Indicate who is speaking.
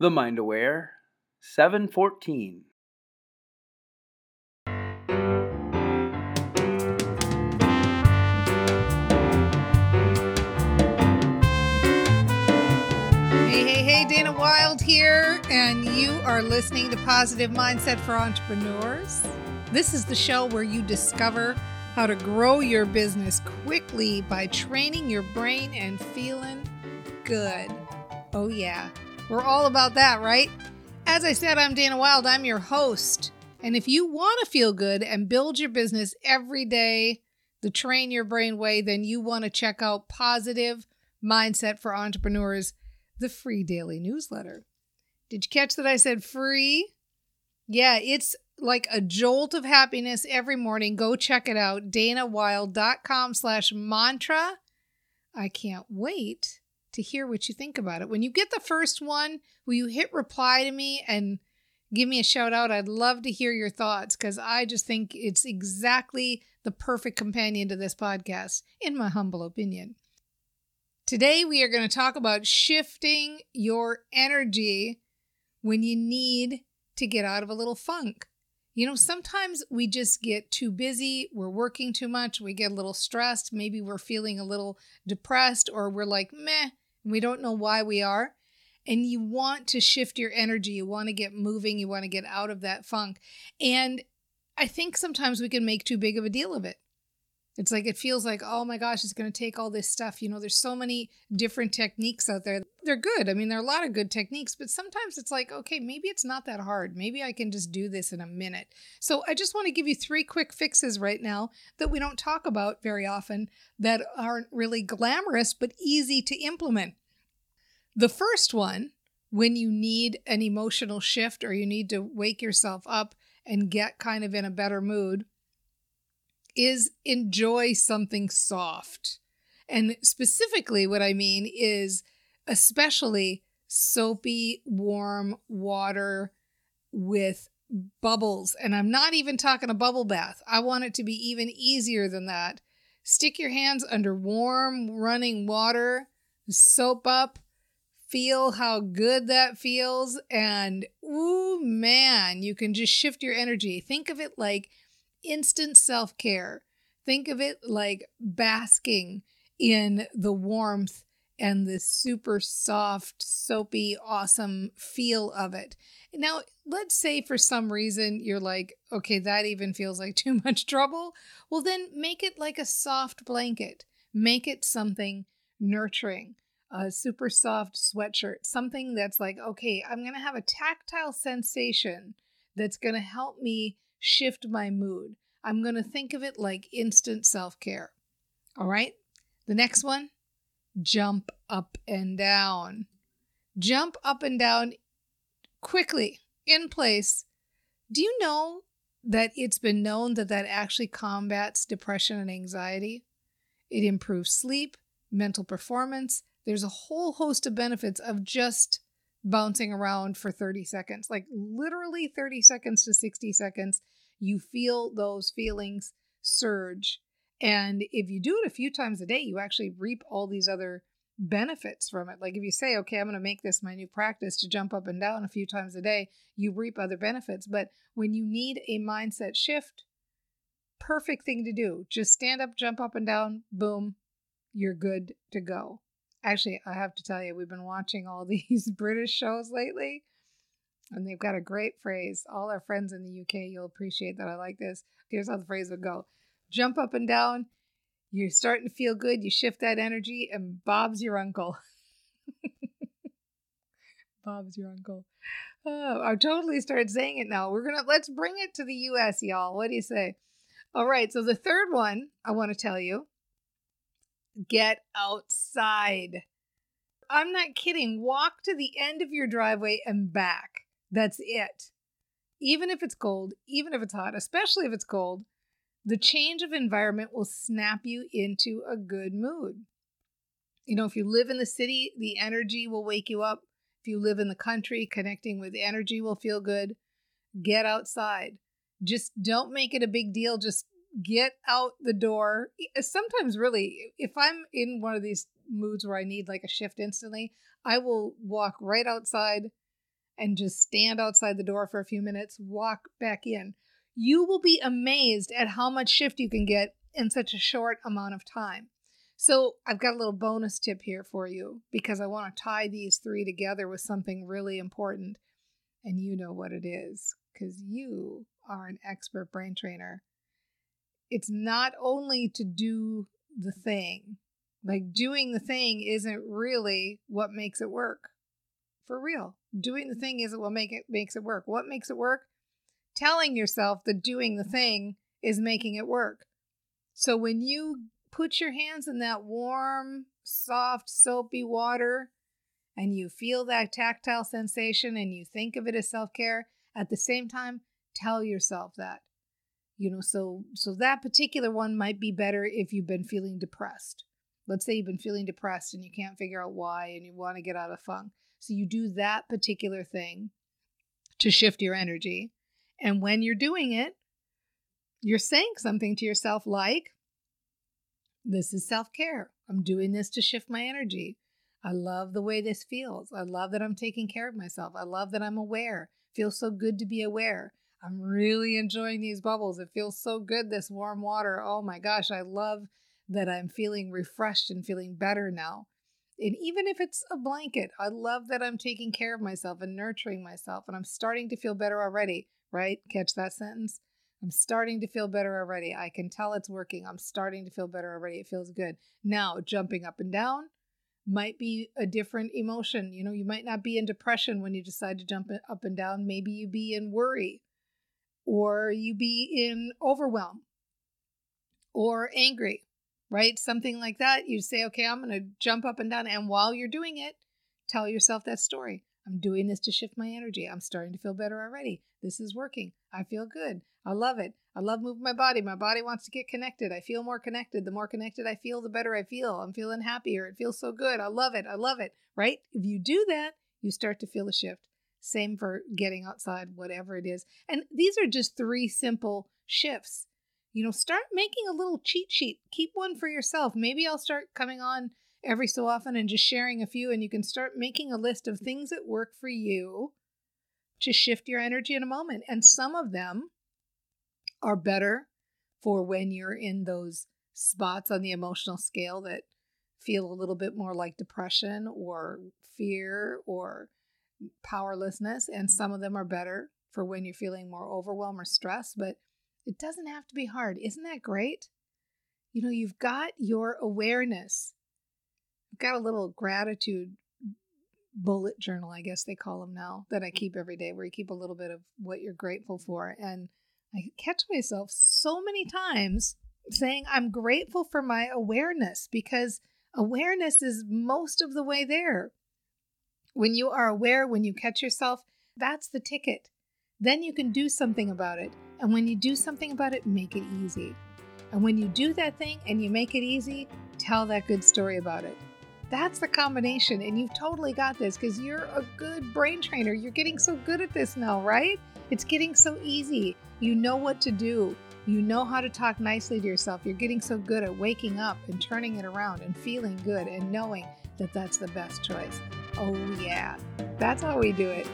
Speaker 1: The Mind Aware 714.
Speaker 2: Hey, hey, hey, Dana Wilde here, and you are listening to Positive Mindset for Entrepreneurs. This is the show where you discover how to grow your business quickly by training your brain and feeling good. Oh, yeah, we're all about that, right? As I said, I'm Dana Wilde, I'm your host. And if you want to feel good and build your business every day the train your brain way, then you want to check out Positive Mindset for Entrepreneurs the free daily newsletter. Did you catch that I said free? Yeah, it's like a jolt of happiness every morning. Go check it out. DanaWilde.com slash mantra. I can't wait to hear what you think about it. When you get the first one, will you hit reply to me and give me a shout out? I'd love to hear your thoughts because I just think it's exactly the perfect companion to this podcast, in my humble opinion. Today, we are going to talk about shifting your energy when you need to get out of a little funk. You know, sometimes we just get too busy, we're working too much, we get a little stressed, maybe we're feeling a little depressed, or we're like, meh, we don't know why we are. And you want to shift your energy, you want to get moving, you want to get out of that funk. And I think sometimes we can make too big of a deal of it. It's like it feels like, oh my gosh, it's going to take all this stuff. You know, there's so many different techniques out there. They're good. I mean, there are a lot of good techniques, but sometimes it's like, okay, maybe it's not that hard. Maybe I can just do this in a minute. So I just want to give you three quick fixes right now that we don't talk about very often that aren't really glamorous, but easy to implement. The first one, when you need an emotional shift or you need to wake yourself up and get kind of in a better mood, is enjoy something soft. And specifically, what I mean is especially soapy, warm water with bubbles. And I'm not even talking a bubble bath. I want it to be even easier than that. Stick your hands under warm running water, soap up, feel how good that feels. And ooh, man, you can just shift your energy. Think of it like instant self care. Think of it like basking in the warmth and the super soft, soapy, awesome feel of it. Now, let's say for some reason you're like, okay, that even feels like too much trouble. Well, then make it like a soft blanket, make it something nurturing. A super soft sweatshirt, something that's like, okay, I'm going to have a tactile sensation that's going to help me shift my mood. I'm going to think of it like instant self care. All right. The next one jump up and down. Jump up and down quickly in place. Do you know that it's been known that that actually combats depression and anxiety? It improves sleep, mental performance. There's a whole host of benefits of just bouncing around for 30 seconds, like literally 30 seconds to 60 seconds. You feel those feelings surge. And if you do it a few times a day, you actually reap all these other benefits from it. Like if you say, okay, I'm going to make this my new practice to jump up and down a few times a day, you reap other benefits. But when you need a mindset shift, perfect thing to do. Just stand up, jump up and down, boom, you're good to go. Actually, I have to tell you, we've been watching all these British shows lately, and they've got a great phrase. All our friends in the UK, you'll appreciate that I like this. Here's how the phrase would go jump up and down. You're starting to feel good. You shift that energy, and Bob's your uncle. Bob's your uncle. Oh, I totally started saying it now. We're gonna let's bring it to the US, y'all. What do you say? All right, so the third one I want to tell you get outside. I'm not kidding. Walk to the end of your driveway and back. That's it. Even if it's cold, even if it's hot, especially if it's cold, the change of environment will snap you into a good mood. You know, if you live in the city, the energy will wake you up. If you live in the country, connecting with energy will feel good. Get outside. Just don't make it a big deal. Just get out the door. Uh, sometimes, really, if I'm in one of these moods where I need like a shift instantly, I will walk right outside, and just stand outside the door for a few minutes, walk back in. You will be amazed at how much shift you can get in such a short amount of time. So, I've got a little bonus tip here for you because I want to tie these three together with something really important. And you know what it is because you are an expert brain trainer. It's not only to do the thing, like doing the thing isn't really what makes it work. For real. Doing the thing isn't what make it makes it work. What makes it work? Telling yourself that doing the thing is making it work. So when you put your hands in that warm, soft, soapy water and you feel that tactile sensation and you think of it as self-care, at the same time, tell yourself that. You know, so so that particular one might be better if you've been feeling depressed. Let's say you've been feeling depressed and you can't figure out why and you want to get out of funk. So you do that particular thing to shift your energy. And when you're doing it, you're saying something to yourself like, This is self care. I'm doing this to shift my energy. I love the way this feels. I love that I'm taking care of myself. I love that I'm aware. feels so good to be aware. I'm really enjoying these bubbles. It feels so good, this warm water. Oh my gosh, I love that I'm feeling refreshed and feeling better now. And even if it's a blanket, I love that I'm taking care of myself and nurturing myself. And I'm starting to feel better already, right? Catch that sentence? I'm starting to feel better already. I can tell it's working. I'm starting to feel better already. It feels good. Now, jumping up and down might be a different emotion. You know, you might not be in depression when you decide to jump up and down. Maybe you be in worry or you be in overwhelm or angry right? Something like that. You say, okay, I'm going to jump up and down. And while you're doing it, tell yourself that story. I'm doing this to shift my energy. I'm starting to feel better already. This is working. I feel good. I love it. I love moving my body. My body wants to get connected. I feel more connected. The more connected I feel, the better I feel. I'm feeling happier. It feels so good. I love it. I love it. Right? If you do that, you start to feel a shift. Same for getting outside, whatever it is. And these are just three simple shifts you know, start making a little cheat sheet. Keep one for yourself. Maybe I'll start coming on every so often and just sharing a few, and you can start making a list of things that work for you to shift your energy in a moment. And some of them are better for when you're in those spots on the emotional scale that feel a little bit more like depression or fear or powerlessness. And mm-hmm. some of them are better for when you're feeling more overwhelmed or stress. But it doesn't have to be hard. Isn't that great? You know, you've got your awareness. I've got a little gratitude bullet journal, I guess they call them now, that I mm-hmm. keep every day, where you keep a little bit of what you're grateful for. And I catch myself so many times saying, I'm grateful for my awareness because awareness is most of the way there. When you are aware, when you catch yourself, that's the ticket. Then you can do something about it. And when you do something about it, make it easy. And when you do that thing and you make it easy, tell that good story about it. That's the combination. And you've totally got this because you're a good brain trainer. You're getting so good at this now, right? It's getting so easy. You know what to do. You know how to talk nicely to yourself. You're getting so good at waking up and turning it around and feeling good and knowing that that's the best choice. Oh, yeah. That's how we do it.